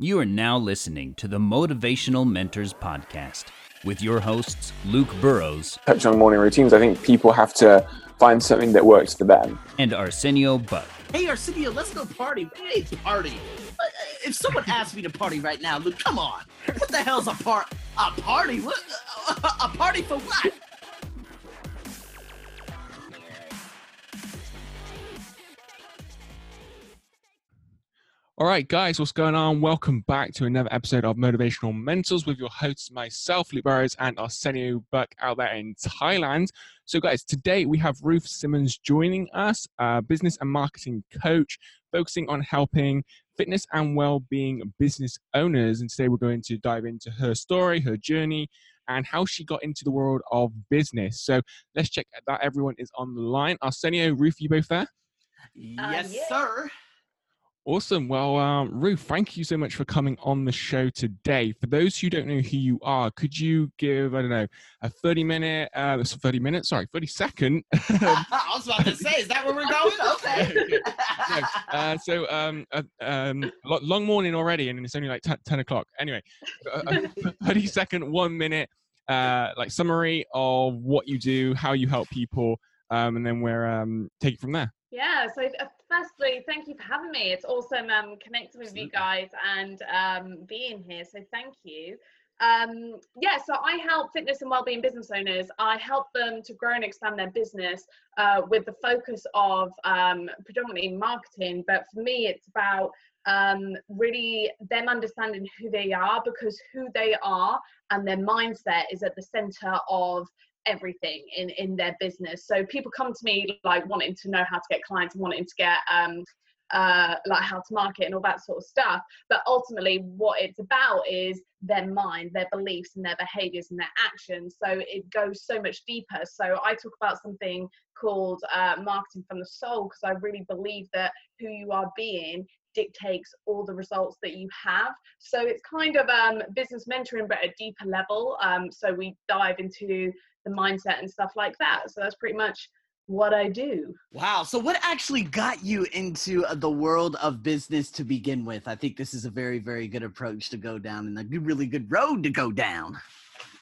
You are now listening to the Motivational Mentors Podcast with your hosts, Luke Burrows. Touch on morning routines. I think people have to find something that works for them. And Arsenio Buck. Hey, Arsenio, let's go party. Hey, party. Uh, if someone asked me to party right now, Luke, come on. What the hell's a part? A party? What? A party for what? All right, guys, what's going on? Welcome back to another episode of Motivational Mentors with your hosts, myself, Luke Burrows, and Arsenio Buck out there in Thailand. So, guys, today we have Ruth Simmons joining us, a business and marketing coach, focusing on helping fitness and well-being business owners. And today we're going to dive into her story, her journey, and how she got into the world of business. So, let's check that everyone is on the line. Arsenio, Ruth, you both there? Yes, Uh, yeah. sir. Awesome. Well, um, Ruth, thank you so much for coming on the show today. For those who don't know who you are, could you give, I don't know, a 30 minute, uh, 30 minutes, sorry, 30 second. I was about to say, is that where we're going? Okay. no, uh, so, um, uh, um, long morning already, and it's only like 10, 10 o'clock. Anyway, a, a 30 second, one minute, uh, like summary of what you do, how you help people, um, and then we're um, take it from there. Yeah, so firstly, thank you for having me. It's awesome um, connecting with you guys and um, being here. So thank you. Um, yeah, so I help fitness and wellbeing business owners. I help them to grow and expand their business uh, with the focus of um, predominantly marketing. But for me, it's about um, really them understanding who they are because who they are and their mindset is at the center of everything in in their business. So people come to me like wanting to know how to get clients wanting to get um uh like how to market and all that sort of stuff. But ultimately what it's about is their mind their beliefs and their behaviors and their actions. So it goes so much deeper. So i talk about something called uh, marketing from the soul because i really believe that who you are being dictates all the results that you have. So it's kind of um business mentoring but a deeper level. Um so we dive into the mindset and stuff like that. So that's pretty much what I do. Wow. So, what actually got you into uh, the world of business to begin with? I think this is a very, very good approach to go down and a really good road to go down.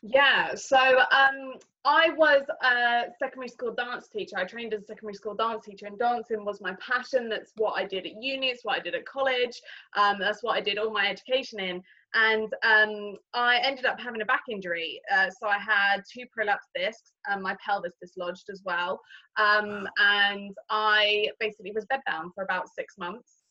Yeah. So um, I was a secondary school dance teacher. I trained as a secondary school dance teacher, and dancing was my passion. That's what I did at uni. It's what I did at college. Um, that's what I did all my education in. And um, I ended up having a back injury. Uh, so I had two prolapsed discs, and my pelvis dislodged as well. Um, and I basically was bedbound for about six months.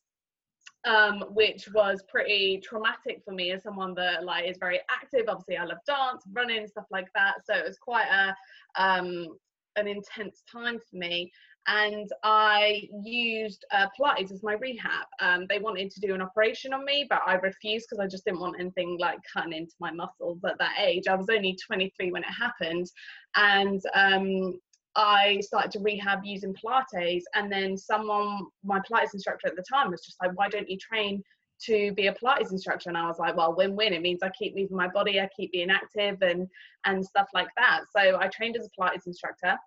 Um, which was pretty traumatic for me as someone that like is very active. Obviously, I love dance, running, stuff like that. So it was quite a um, an intense time for me. And I used uh, Pilates as my rehab. Um, they wanted to do an operation on me, but I refused because I just didn't want anything like cutting into my muscles at that age. I was only 23 when it happened, and um, I started to rehab using Pilates, and then someone, my Pilates instructor at the time, was just like, "Why don't you train to be a Pilates instructor?" And I was like, "Well, win-win. It means I keep moving my body, I keep being active, and and stuff like that." So I trained as a Pilates instructor,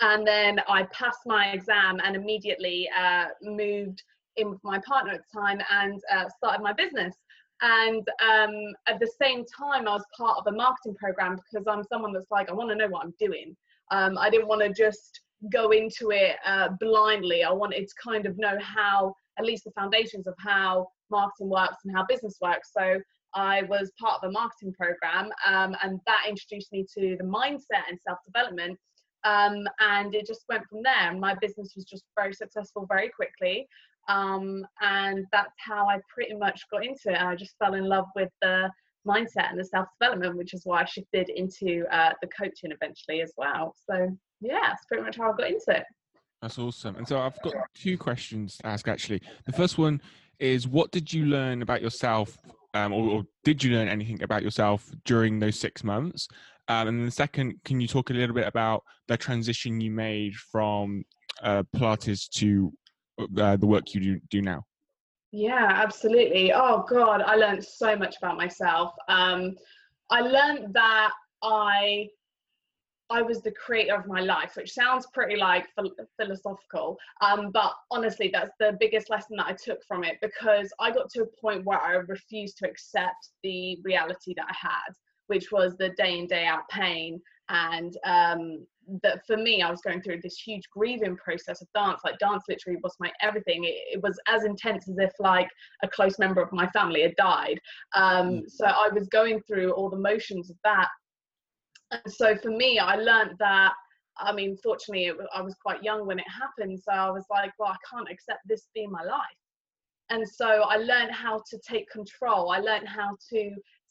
and then I passed my exam and immediately uh, moved in with my partner at the time and uh, started my business. And um, at the same time, I was part of a marketing program because I'm someone that's like, I want to know what I'm doing. Um, I didn't want to just go into it uh, blindly. I wanted to kind of know how, at least the foundations of how marketing works and how business works. So I was part of a marketing program, um, and that introduced me to the mindset and self development. Um, and it just went from there. My business was just very successful very quickly. Um, and that's how I pretty much got into it. I just fell in love with the mindset and the self development, which is why I shifted into uh, the coaching eventually as well. So yeah, that's pretty much how I got into it. That's awesome. And so I've got two questions to ask actually. The first one is what did you learn about yourself, um, or, or, did you learn anything about yourself during those six months? Um, and then the second, can you talk a little bit about the transition you made from uh, Pilates to uh, the work you do, do now? Yeah, absolutely. Oh God, I learned so much about myself. Um, I learned that I I was the creator of my life, which sounds pretty like philosophical. Um, but honestly, that's the biggest lesson that I took from it because I got to a point where I refused to accept the reality that I had, which was the day in, day out pain. And um, that for me, I was going through this huge grieving process of dance. Like, dance literally was my everything. It, it was as intense as if, like, a close member of my family had died. Um, mm. So I was going through all the motions of that and so for me, I learned that. I mean, fortunately, I was quite young when it happened, so I was like, well, I can't accept this being my life. And so I learned how to take control. I learned how to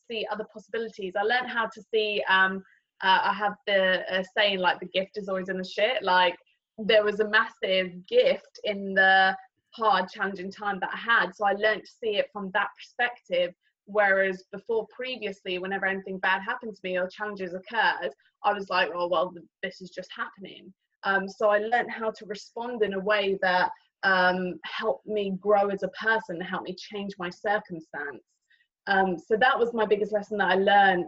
see other possibilities. I learned how to see. Um, uh, I have the uh, saying like the gift is always in the shit. Like there was a massive gift in the hard, challenging time that I had. So I learned to see it from that perspective Whereas before, previously, whenever anything bad happened to me or challenges occurred, I was like, oh, well, this is just happening. Um, so I learned how to respond in a way that um, helped me grow as a person, helped me change my circumstance. Um, so that was my biggest lesson that I learned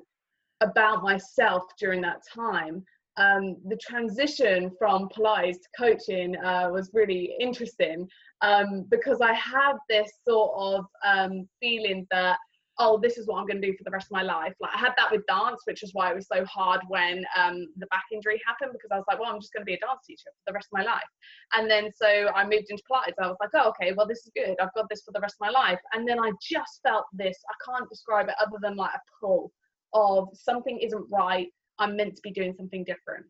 about myself during that time. Um, the transition from Pilates to coaching uh, was really interesting um, because I had this sort of um, feeling that oh, this is what I'm going to do for the rest of my life. Like I had that with dance, which is why it was so hard when um, the back injury happened because I was like, well, I'm just going to be a dance teacher for the rest of my life. And then so I moved into Pilates. I was like, oh, okay, well, this is good. I've got this for the rest of my life. And then I just felt this. I can't describe it other than like a pull of something isn't right. I'm meant to be doing something different.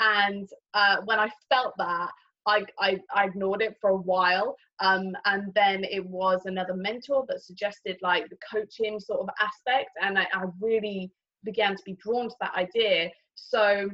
And uh, when I felt that, I, I, I, ignored it for a while. Um, and then it was another mentor that suggested like the coaching sort of aspect. And I, I really began to be drawn to that idea. So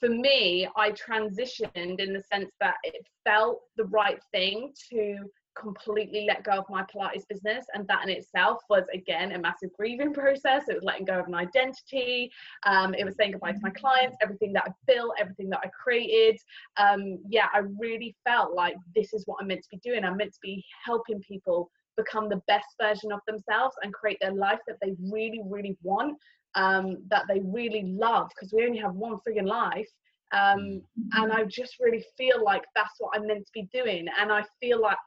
for me, I transitioned in the sense that it felt the right thing to completely let go of my Pilates business. And that in itself was, again, a massive grieving process. It was letting go of an identity. Um, it was saying goodbye to my clients, everything that I built, everything that I created. Um, yeah, I really felt like this is what I'm meant to be doing. I'm meant to be helping people become the best version of themselves and create their life that they really, really want, um, that they really love, because we only have one frigging life. Um, and I just really feel like that's what I'm meant to be doing. And I feel like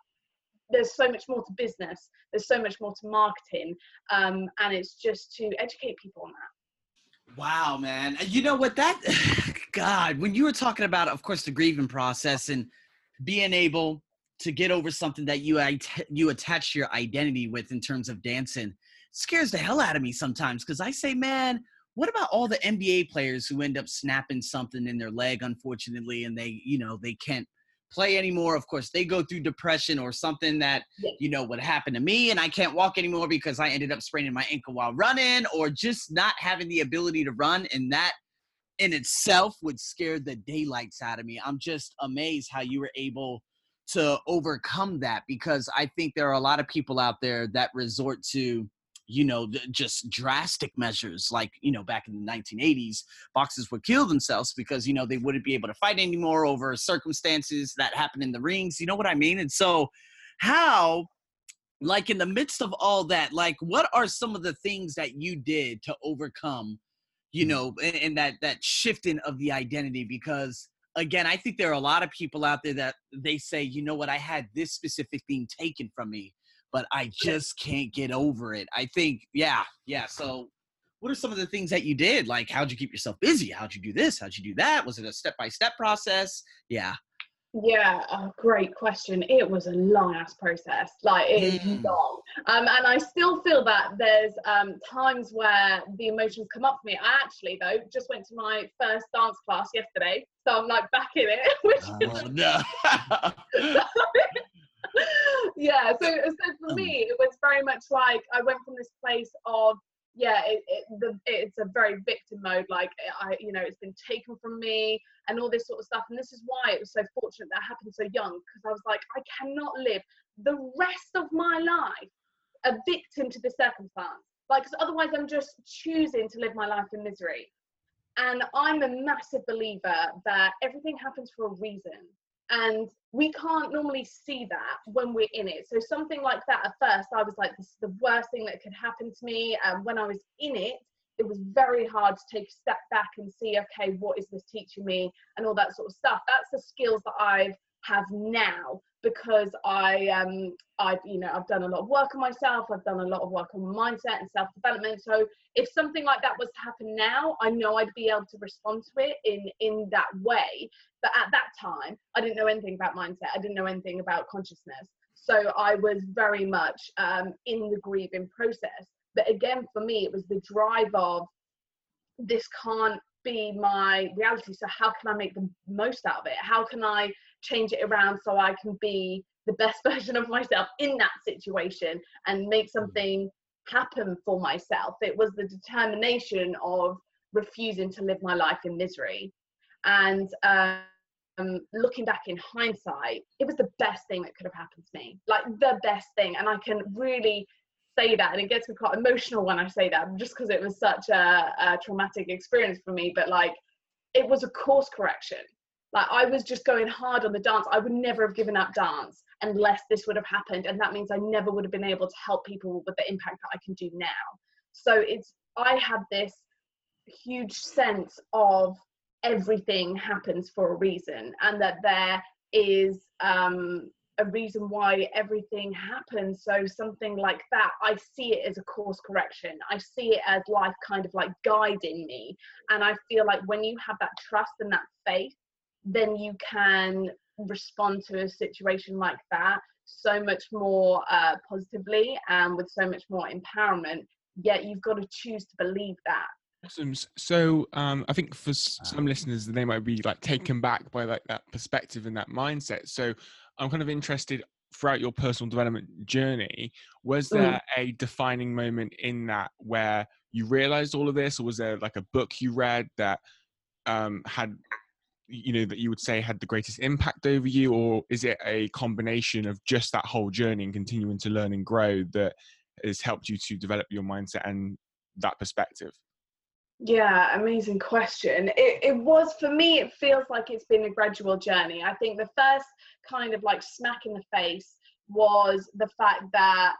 there's so much more to business there's so much more to marketing um, and it's just to educate people on that. Wow man. You know what? That god when you were talking about of course the grieving process and being able to get over something that you you attach your identity with in terms of dancing scares the hell out of me sometimes because i say man what about all the nba players who end up snapping something in their leg unfortunately and they you know they can't play anymore. Of course, they go through depression or something that, you know, would happen to me and I can't walk anymore because I ended up spraining my ankle while running or just not having the ability to run. And that in itself would scare the daylights out of me. I'm just amazed how you were able to overcome that because I think there are a lot of people out there that resort to you know, just drastic measures like, you know, back in the 1980s, boxers would kill themselves because, you know, they wouldn't be able to fight anymore over circumstances that happen in the rings. You know what I mean? And so, how, like, in the midst of all that, like, what are some of the things that you did to overcome, you mm. know, and, and that, that shifting of the identity? Because, again, I think there are a lot of people out there that they say, you know what, I had this specific thing taken from me but I just can't get over it. I think, yeah, yeah. So, what are some of the things that you did? Like, how'd you keep yourself busy? How'd you do this? How'd you do that? Was it a step by step process? Yeah. Yeah, oh, great question. It was a long ass process. Like it is mm. long. Um, and I still feel that there's um, times where the emotions come up for me. I actually though just went to my first dance class yesterday, so I'm like back in it. Which oh, no. yeah, so, so for um. me, it was very much like I went from this place of yeah, it, it, the, it's a very victim mode. Like eh, I, you know, it's been taken from me and all this sort of stuff. And this is why it was so fortunate that happened so young because I was like, I cannot live the rest of my life a victim to the circumstance. Like, cause otherwise, I'm just choosing to live my life in misery. And I'm a massive believer that everything happens for a reason and we can't normally see that when we're in it. So something like that at first i was like this is the worst thing that could happen to me. And when i was in it it was very hard to take a step back and see, okay, what is this teaching me and all that sort of stuff. That's the skills that I've have now because I um I've you know I've done a lot of work on myself I've done a lot of work on mindset and self development so if something like that was to happen now I know I'd be able to respond to it in in that way. But at that time I didn't know anything about mindset I didn't know anything about consciousness. So I was very much um, in the grieving process. But again for me it was the drive of this can't be my reality so how can i make the most out of it? How can i change it around so i can be the best version of myself in that situation and make mm. something happen for myself. It was the determination of refusing to live my life in misery. And um, looking back in hindsight it was the best thing that could have happened to me. Like the best thing. And i can really say that and it gets me quite emotional when i say that just because it was such a, a, traumatic experience for me. But like it was a course correction like i was just going hard on the dance i would never have given up dance unless this would have happened and that means i never would have been able to help people with the impact that i can do now so it's i had this huge sense of everything happens for a reason and that there is um a reason why everything happens. So something like that, I see it as a course correction. I see it as life kind of like guiding me. And I feel like when you have that trust and that faith, then you can respond to a situation like that so much more uh, positively and with so much more empowerment. Yet you've got to choose to believe that. Awesome. So um, I think for some listeners, they might be like taken back by like that perspective and that mindset. So I'm kind of interested throughout your personal development journey. Was mm. there mm. a defining moment in that where you realized all of this, or was there like a book you read that um, had, you know, that you would say had the greatest impact over you, or is it a combination of just that whole journey and continuing to learn and grow that has helped you to develop your mindset and that perspective? Yeah, amazing question. It, it was for me, it feels like it's been a gradual journey. I think the first kind of like smack in the face was the fact that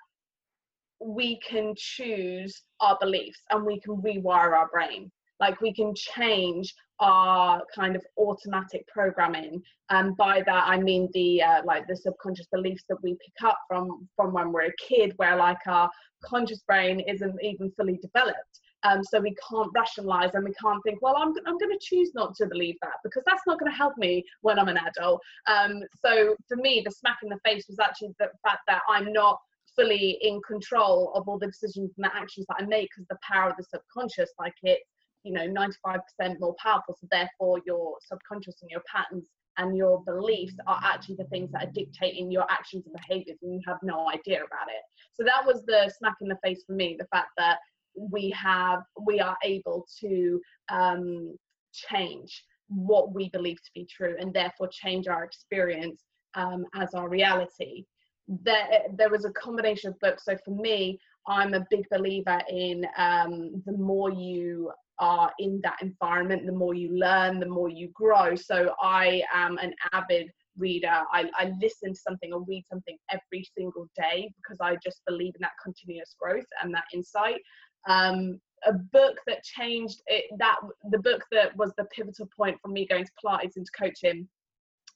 we can choose our beliefs and we can rewire our brain. Like we can change our kind of automatic programming and by that i mean the uh, like the subconscious beliefs that we pick up from from when we're a kid where like our conscious brain isn't even fully developed um, so we can't rationalize and we can't think, well, I'm, I'm going to choose not to believe that because that's not going to help me when I'm an adult. Um, so for me, the smack in the face was actually the fact that I'm not fully in control of all the decisions and the actions that I make because the power of the subconscious, like it's, you know, 95% more powerful. So therefore, your subconscious and your patterns and your beliefs are actually the things that are dictating your actions and behaviors and you have no idea about it so that was the smack in the face for me the fact that we have we are able to um, change what we believe to be true and therefore change our experience um, as our reality there there was a combination of books so for me i'm a big believer in um, the more you are in that environment the more you learn the more you grow. So i am an avid reader. I, I listen to something or read something every single day because i just believe in that continuous growth and that insight. Um, a book that changed it, that the book that was the pivotal point for me going to Pilates into coaching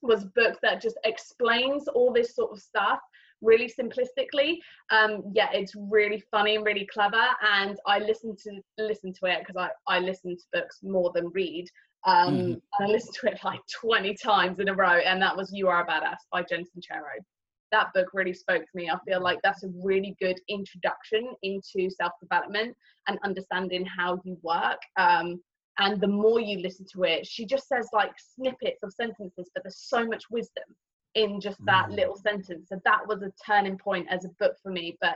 was a book that just explains all this sort of stuff really simplistically. Um, yeah, it's really funny and really clever, and I listen to listen to it because I I listen to books more than read. Um, mm. I listened to it like 20 times in a row, and that was You Are a Badass by Jen Sincero that book really spoke to me. I feel like that's a really good introduction into self development and understanding how you work. Um, and the more you listen to it, she just says like snippets of sentences, but there's so much wisdom in just that mm. little sentence. So that was a turning point as a book for me. But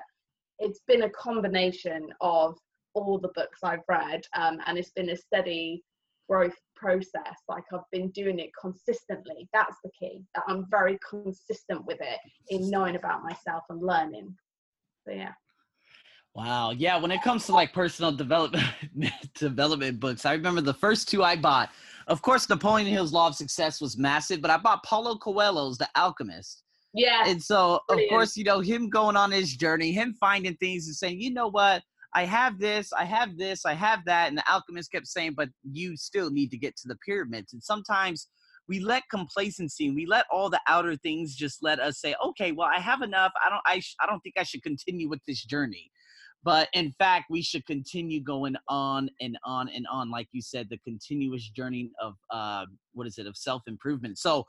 it's been a combination of all the books I've read, um, and it's been a steady growth process like i've been doing it consistently that's the key that i'm very consistent with it in knowing about myself and learning so yeah wow yeah when it comes to like personal development development books i remember the first two i bought of course napoleon hill's law of success was massive but i bought paulo coelho's the alchemist yeah and so of course you know him going on his journey him finding things and saying you know what I have this, I have this, I have that. And the alchemist kept saying, but you still need to get to the pyramids. And sometimes we let complacency, we let all the outer things just let us say, okay, well, I have enough. I don't, I, sh- I don't think I should continue with this journey. But in fact, we should continue going on and on and on, like you said, the continuous journey of uh, what is it, of self improvement. So,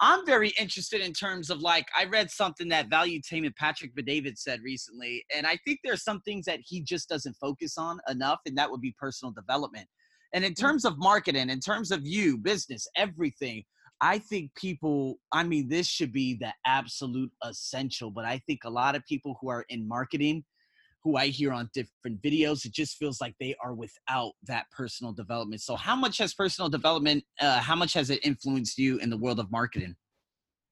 I'm very interested in terms of like I read something that Value Valuetainment Patrick Bet-David said recently, and I think there's some things that he just doesn't focus on enough, and that would be personal development. And in mm. terms of marketing, in terms of you, business, everything, I think people, I mean, this should be the absolute essential, but I think a lot of people who are in marketing who I hear on different videos, it just feels like they are without that personal development. So, how much has personal development, uh, how much has it influenced you in the world of marketing?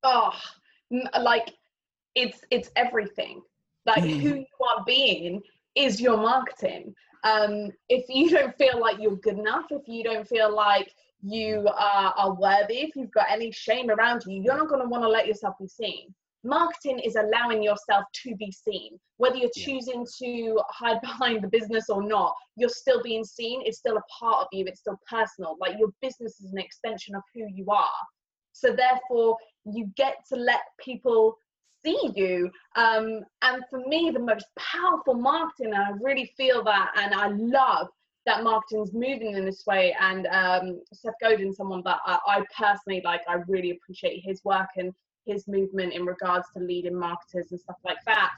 Oh, like it's it's everything. Like mm. who you are being is your marketing. Um, if you don't feel like you're good enough, if you don't feel like you are, are worthy, if you've got any shame around you, you're not going to want to let yourself be seen marketing is allowing yourself to be seen. Whether you're choosing to hide behind the business or not you're still being seen. It's still a part of you. It's still personal. Like your business is an extension of who you are. So therefore you get to let people see you. Um, and for me the most powerful marketing and i really feel that and i love that marketing's moving in this way. And um, seth godin someone that I, I personally like i really appreciate his work. And his movement in regards to leading marketers and stuff like that.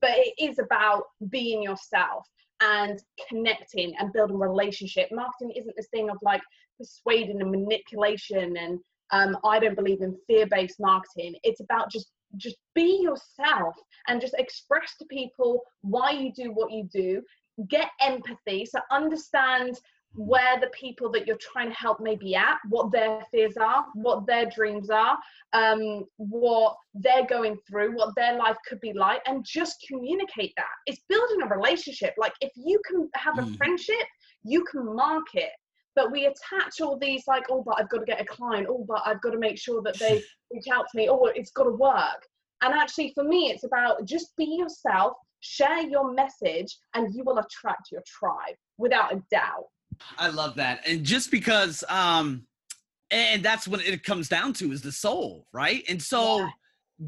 But it is about being yourself and connecting and building relationship. Marketing isn't this thing of like persuading and manipulation and um, I don't believe in fear-based marketing. It's about just just be yourself and just express to people why you do what you do. Get empathy, so understand where the people that you're trying to help may be at, what their fears are, what their dreams are, um, what they're going through, what their life could be like, and just communicate that. It's building a relationship. Like if you can have a mm. friendship, you can market. But we attach all these like, oh, but I've got to get a client. Oh, but I've got to make sure that they reach out to me. Oh, it's got to work. And actually, for me, it's about just be yourself, share your message, and you will attract your tribe without a doubt. I love that. And just because um and that's what it comes down to is the soul, right? And so yeah.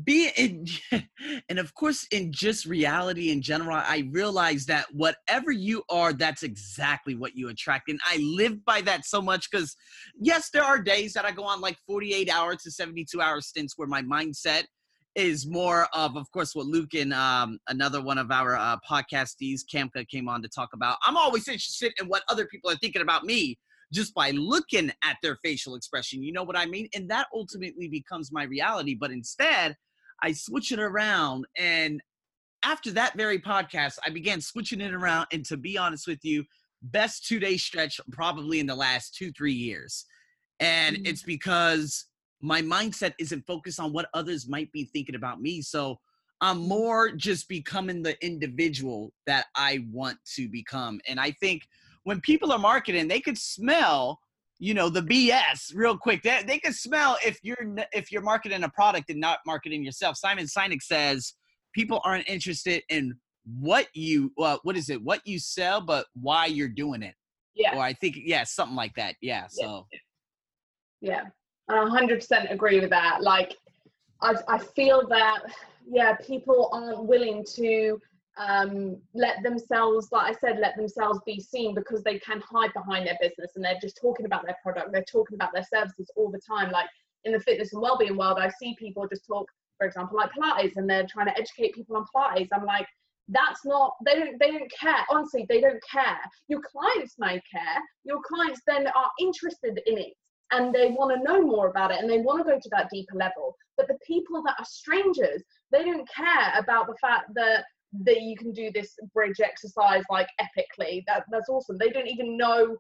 be in and of course in just reality in general, I realize that whatever you are, that's exactly what you attract. And I live by that so much because yes, there are days that I go on like 48 hour to 72 hour stints where my mindset is more of, of course, what Luke and um, another one of our uh, podcastees, Kamka, came on to talk about. I'm always interested in what other people are thinking about me just by looking at their facial expression. You know what I mean? And that ultimately becomes my reality. But instead, I switch it around. And after that very podcast, I began switching it around. And to be honest with you, best two day stretch probably in the last two, three years. And mm-hmm. it's because my mindset isn't focused on what others might be thinking about me. So I'm mm-hmm. more just becoming the individual that I want to become. And I think when people are marketing, they could smell, you know, the BS real quick. They, they could smell if you're if you're marketing a product and not marketing yourself. Simon Sinek says people aren't interested in what you uh, what is it what you sell, but why you're doing it. Yeah. Or I think yeah, something like that. Yeah. So. Yeah. I 100% agree with that. Like, I, I feel that, yeah, people aren't willing to um, let themselves, like I said, let themselves be seen because they can hide behind their business and they're just talking about their product, they're talking about their services all the time. Like in the fitness and well-being world, I see people just talk, for example, like Pilates, and they're trying to educate people on Pilates. I'm like, that's not they don't they don't care honestly they don't care your clients may care your clients then are interested in it and they want to know more about it and they want to go to that deeper level. But the people that are strangers, they don't care about the fact that that you can do this bridge exercise like epically. That that's awesome. They don't even know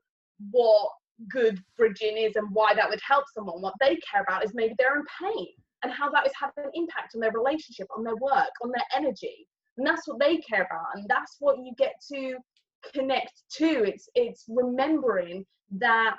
what good bridging is and why that would help someone. What they care about is maybe they're in pain and how that is having an impact on their relationship, on their work, on their energy. And that's what they care about. And that's what you get to connect to. It's it's remembering that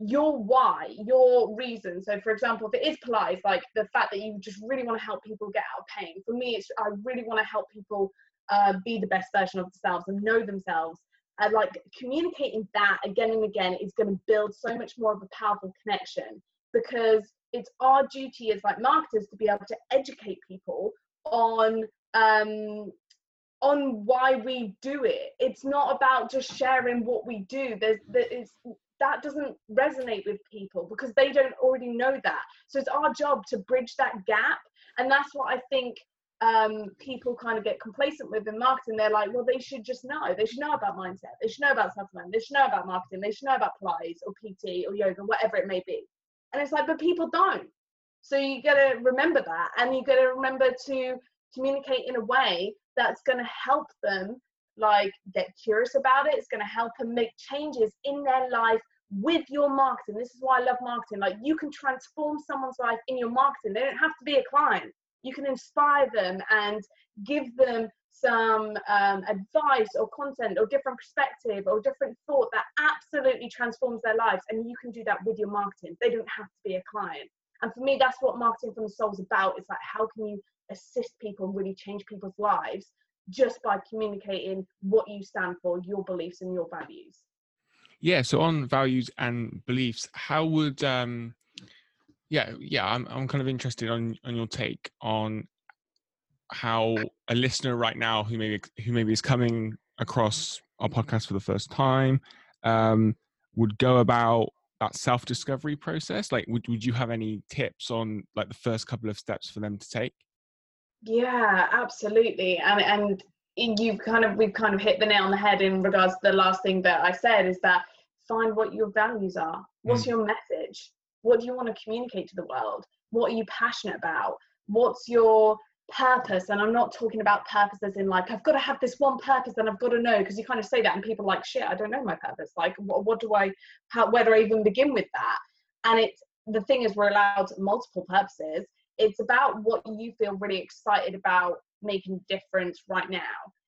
your why, your reason. So, for example, if it is Pilates, like the fact that you just really want to help people get out of pain. For me, it's I really want to help people uh, be the best version of themselves and know themselves and like communicating that again and again is going to build so much more of a powerful connection because it's our duty as like marketers to be able to educate people on um on why we do it it's not about just sharing what we do there's there is that doesn't resonate with people because they don't already know that so it's our job to bridge that gap and that's what i think um, people kind of get complacent with in marketing. They're like, well, they should just know. They should know about mindset. They should know about supplement. They should know about marketing. They should know about Pilates or PT or yoga, whatever it may be. And it's like, but people don't. So you got to remember that, and you got to remember to communicate in a way that's going to help them, like get curious about it. It's going to help them make changes in their life with your marketing. This is why I love marketing. Like you can transform someone's life in your marketing. They don't have to be a client you can inspire them and give them some um, advice or content or different perspective or different thought that absolutely transforms their lives and you can do that with your marketing they don't have to be a client and for me that's what marketing from the soul is about it's like how can you assist people and really change people's lives just by communicating what you stand for your beliefs and your values. Yeah so on values and beliefs how would um yeah yeah i'm, I'm kind of interested on on your take on how a listener right now who maybe who maybe is coming across our podcast for the first time um, would go about that self discovery process? Like would, would you have any tips on like the first couple of steps for them to take yeah absolutely and and you've kind of we've kind of hit the nail on the head in regards to the last thing that i said is that find what your values are what's mm. your message what do you want to communicate to the world? What are you passionate about? What's your purpose? And I'm not talking about purpose as in like, I've got to have this one purpose and I've got to know, because you kind of say that and people like, shit, I don't know my purpose. Like, what, what do I, how, where do I even begin with that? And it's, the thing is, we're allowed multiple purposes. It's about what you feel really excited about making difference right now.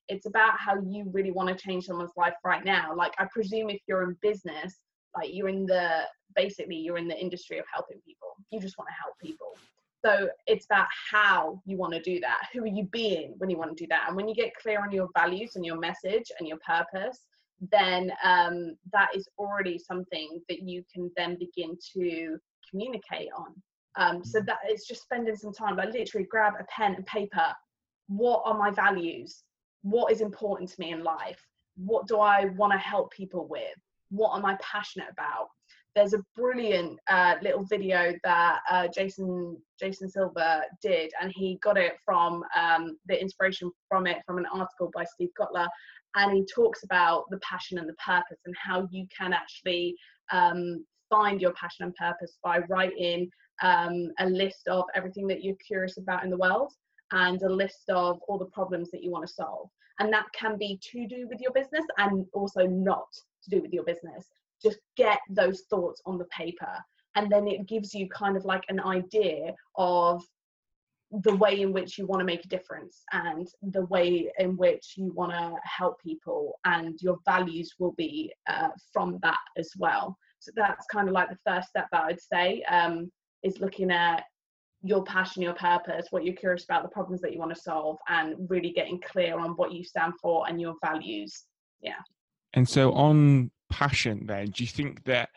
It's about how you really want to change someone's life right now. Like, I presume if you're in business, like you're in the basically you're in the industry of helping people. You just want to help people. So it's about how you want to do that. Who are you being when you want to do that? And when you get clear on your values and your message and your purpose then um, that is already something that you can then begin to communicate on um, so mm. that it's just spending some time like literally grab a pen and paper what are my values what is important to me in life what do i want to help people with what am I passionate about? There's a brilliant uh, little video that uh, Jason Jason Silva did, and he got it from um, the inspiration from it from an article by Steve Kotler, and he talks about the passion and the purpose and how you can actually um, find your passion and purpose by writing um, a list of everything that you're curious about in the world and a list of all the problems that you want to solve. And that can be to do with your business and also not to do with your business. Just get those thoughts on the paper. And then it gives you kind of like an idea of the way in which you want to make a difference and the way in which you want to help people and your values will be uh, from that as well. So that's kind of like the first step that i'd say. Um, is looking at your passion your purpose what you're curious about the problems that you want to solve and really getting clear on what you stand for and your values yeah and so, on passion, then, do you think that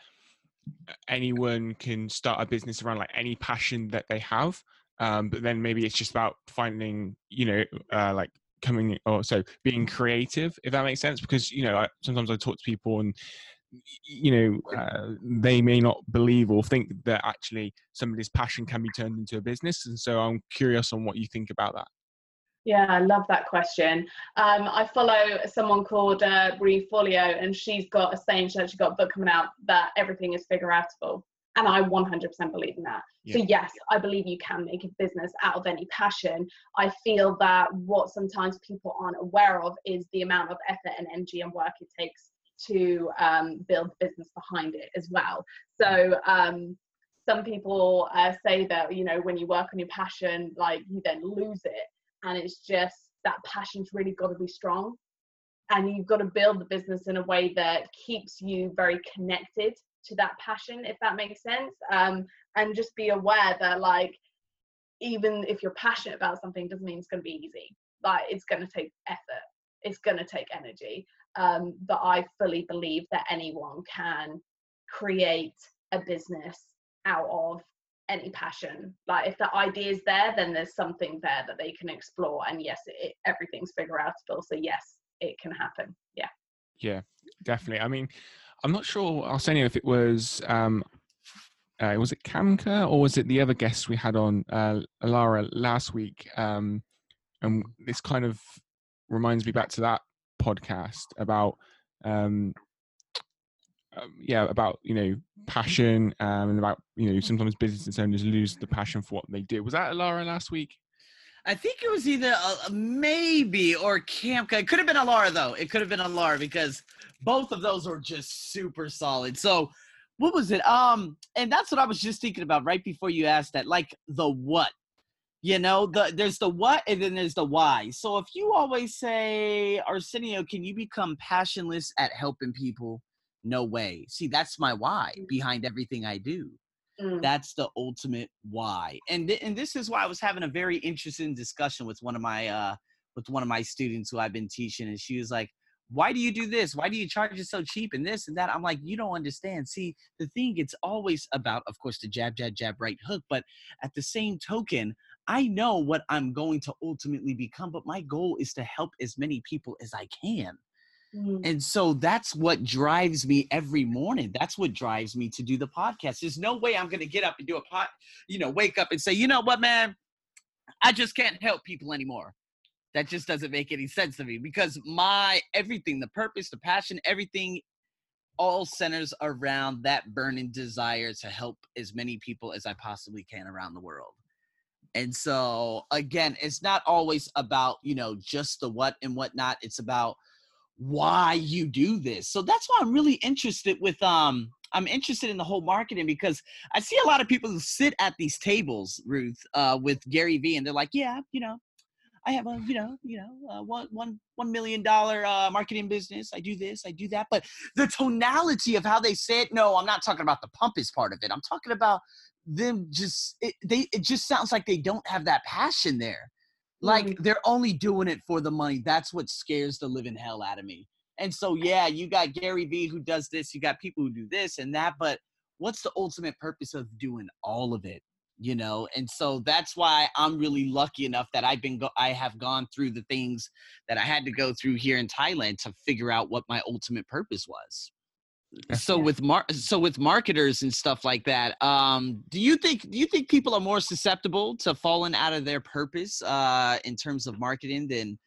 anyone can start a business around like any passion that they have? Um, but then maybe it's just about finding, you know, uh, like coming or so being creative, if that makes sense. Because you know, I, sometimes I talk to people and you know uh, they may not believe or think that actually somebody's passion can be turned into a business and so i'm curious on what you think about that yeah, I love that question. Um, I follow someone called uh, Marie Forleo, and she's got a saying, she's actually got a book coming out that everything is figure outable. And I 100% believe in that. Yeah. So, yes, I believe you can make a business out of any passion. I feel that what sometimes people aren't aware of is the amount of effort and energy and work it takes to um, build the business behind it as well. So, um, some people uh, say that, you know, when you work on your passion, like you then lose it. And it's just that passion's really got to be strong. And you've got to build the business in a way that keeps you very connected to that passion if that makes sense. Um, and just be aware that like even if you're passionate about something doesn't mean it's going to be easy. Like it's going to take effort it's going to take energy um, but i fully believe that anyone can create a business out of any passion. Like if the idea is there then there's something there that they can explore and yes it, everything's figure outable so yes it can happen. Yeah. Yeah definitely. I mean i'm not sure arsenio if it was um uh, was it Kamka or was it the other guest we had on uh, Alara last week? Um, and this kind of reminds me back to that podcast about um, um, yeah about you know passion um, and about you know sometimes business owners lose the passion for what they do. Was that Alara last week? I think it was either maybe or Camp. It could have been Alara though. It could have been Alara because both of those were just super solid. So what was it? Um, and that's what I was just thinking about right before you asked that. Like the what, you know, the there's the what and then there's the why. So if you always say, Arsenio, can you become passionless at helping people? No way. See, that's my why mm. behind everything I do. Mm. That's the ultimate why. And th- and this is why I was having a very interesting discussion with one of my uh with one of my students who I've been teaching, and she was like, why do you do this? Why do you charge it so cheap and this and that? I'm like, you don't understand. See, the thing, it's always about, of course, the jab, jab, jab, right hook. But at the same token, I know what I'm going to ultimately become, but my goal is to help as many people as I can. Mm. And so that's what drives me every morning. That's what drives me to do the podcast. There's no way I'm going to get up and do a pot, you know, wake up and say, you know what, man, I just can't help people anymore that just doesn't make any sense to me because my everything the purpose the passion everything all centers around that burning desire to help as many people as i possibly can around the world and so again it's not always about you know just the what and whatnot it's about why you do this so that's why i'm really interested with um i'm interested in the whole marketing because i see a lot of people who sit at these tables ruth uh, with gary vee and they're like yeah you know I have a you know you know uh, one one one million dollar uh, marketing business. I do this, I do that. But the tonality of how they say it, no, I'm not talking about the pompous part of it. I'm talking about them just it, they it just sounds like they don't have that passion there. Like mm-hmm. they're only doing it for the money. That's what scares the living hell out of me. And so yeah, you got Gary Vee who does this, you got people who do this and that, but what's the ultimate purpose of doing all of it? you know and so that's why i'm really lucky enough that i've been go- i have gone through the things that i had to go through here in thailand to figure out what my ultimate purpose was so with mar- so with marketers and stuff like that um do you think do you think people are more susceptible to falling out of their purpose uh in terms of marketing than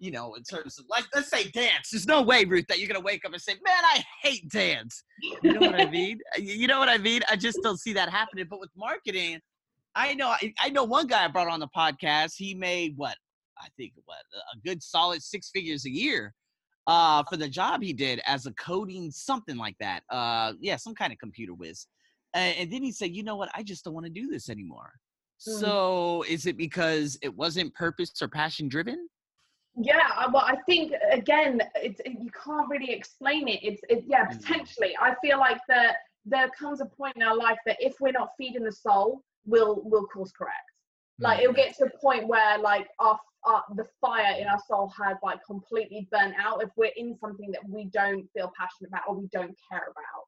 you know, in terms of like, let's say dance. There's no way, Ruth, that you're gonna wake up and say, "Man, I hate dance." You know what I mean? You know what I mean? I just don't see that happening. But with marketing, I know I, I know one guy I brought on the podcast. He made what I think what a good solid six figures a year uh, for the job he did as a coding something like that. Uh, yeah, some kind of computer whiz. And, and then he said, "You know what? I just don't want to do this anymore." Mm. So is it because it wasn't purpose or passion driven? Yeah, well, I think again, it's it, you can't really explain it. It's it, yeah, mm. potentially. I feel like that there comes a point in our life that if we're not feeding the soul, will will course correct. Like it'll get to a point where like our, our the fire in our soul has like completely burnt out if we're in something that we don't feel passionate about or we don't care about.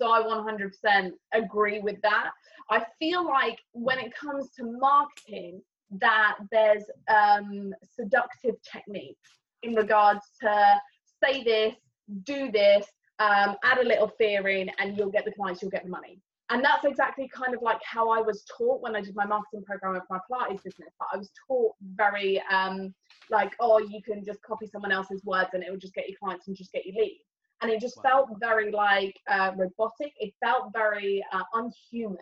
So I 100% agree with that. I feel like when it comes to marketing, that there's um, seductive techniques in regards to say this, do this, um, add a little fear in, and you'll get the clients, you'll get the money and that's exactly kind of like how I was taught when I did my marketing program of my Pilates business. But I was taught very um, like, oh, you can just copy someone else's words and it will just get you clients and just get you leads. And it just wow. felt very like uh, robotic. It felt very uh, unhuman.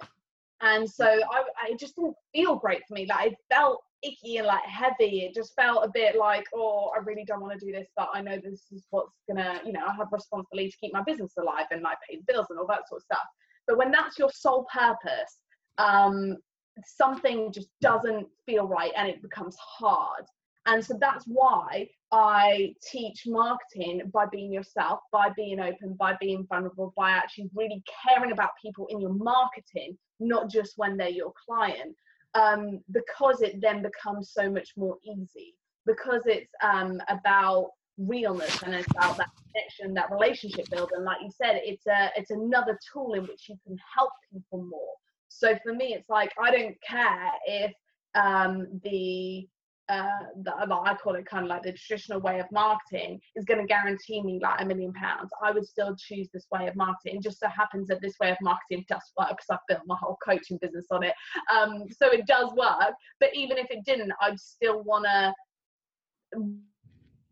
And so I, I, just didn't feel great for me. Like it felt icky and like heavy. It just felt a bit like, oh, I really don't want to do this, but I know this is what's gonna, you know, I have responsibility to keep my business alive and like pay the bills and all that sort of stuff. But when that's your sole purpose, um, something just doesn't feel right and it becomes hard. And so that's why I teach marketing by being yourself, by being open, by being vulnerable, by actually really caring about people in your marketing, not just when they're your client, um, because it then becomes so much more easy. because it's um, about realness and it's about that connection, that relationship building. Like you said, it's a it's another tool in which you can help people more. So for me, it's like I don't care if um, the uh, the, I call it kind of like the traditional way of marketing is going to guarantee me like a million pounds. I would still choose this way of marketing. It just so happens that this way of marketing does work because I've built my whole coaching business on it. Um, so it does work. But even if it didn't, I'd still want to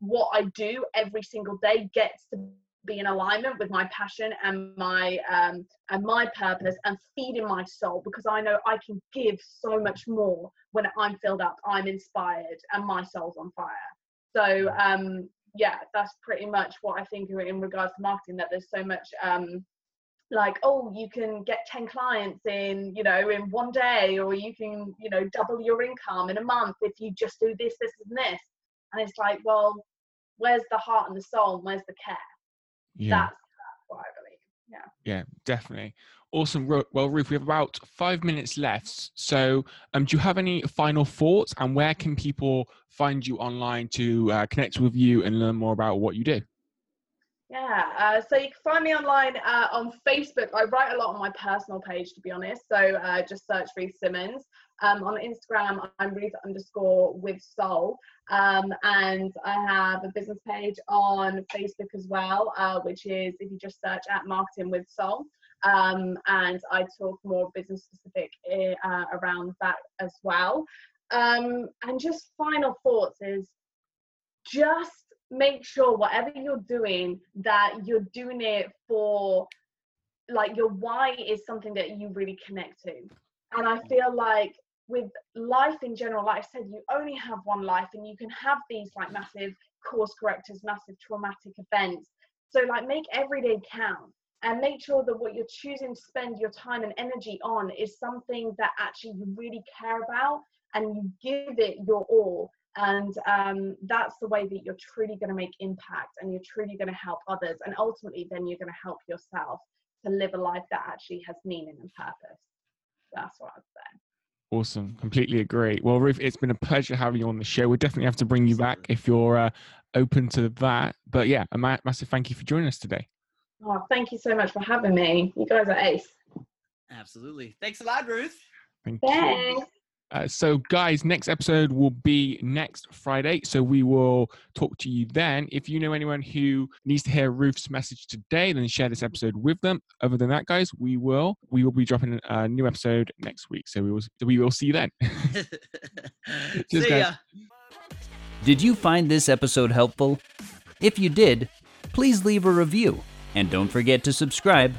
what I do every single day gets to be in alignment with my passion and my um, and my purpose and feeding my soul because I know I can give so much more when I'm filled up, I'm inspired, and my soul's on fire. So um, yeah, that's pretty much what I think in regards to marketing. That there's so much um, like oh you can get 10 clients in you know in one day or you can you know double your income in a month if you just do this this and this and it's like well where's the heart and the soul where's the care yeah. That's, what I believe. Yeah. Yeah, definitely. Awesome. Well, Ruth, we have about five minutes left. So, um, do you have any final thoughts and where can people find you online to uh, connect with you and learn more about what you do? Yeah, uh, so you can find me online uh, on Facebook. I write a lot on my personal page, to be honest. So uh, just search Ruth Simmons. Um, on Instagram, I'm Ruth underscore with soul. Um, and I have a business page on Facebook as well, uh, which is if you just search at marketing with soul. Um, and I talk more business specific eh, uh, around that as well. Um, and just final thoughts is just make sure whatever you're doing that you're doing it for like your why is something that you really connect to. And i mm-hmm. feel like with life in general like i said you only have one life and you can have these like massive course correctors massive traumatic events. So like make every day count and make sure that what you're choosing to spend your time and energy on is something that actually you really care about and you give it your all and um, that's the way that you're truly going to make impact and you're truly going to help others and ultimately then you're going to help yourself to live a life that actually has meaning and purpose. That's what i'd say. Awesome. Completely agree. Well ruth it's been a pleasure having you on the show. We'll definitely have to bring you back if you're uh, open to that. But yeah a ma- massive thank you for joining us today. Oh thank you so much for having me. You guys are ace. Absolutely. Thanks a lot ruth. Thank Thanks. You. Uh, so, guys, next episode will be next Friday. So, we will talk to you then. If you know anyone who needs to hear Ruth's message today, then share this episode with them. Other than that, guys, we will we will be dropping a new episode next week. So, we will we will see you then. Cheers, see ya. Did you find this episode helpful? If you did, please leave a review and don't forget to subscribe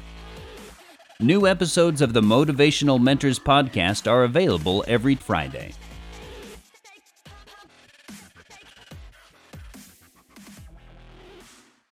New episodes of the Motivational Mentors podcast are available every Friday.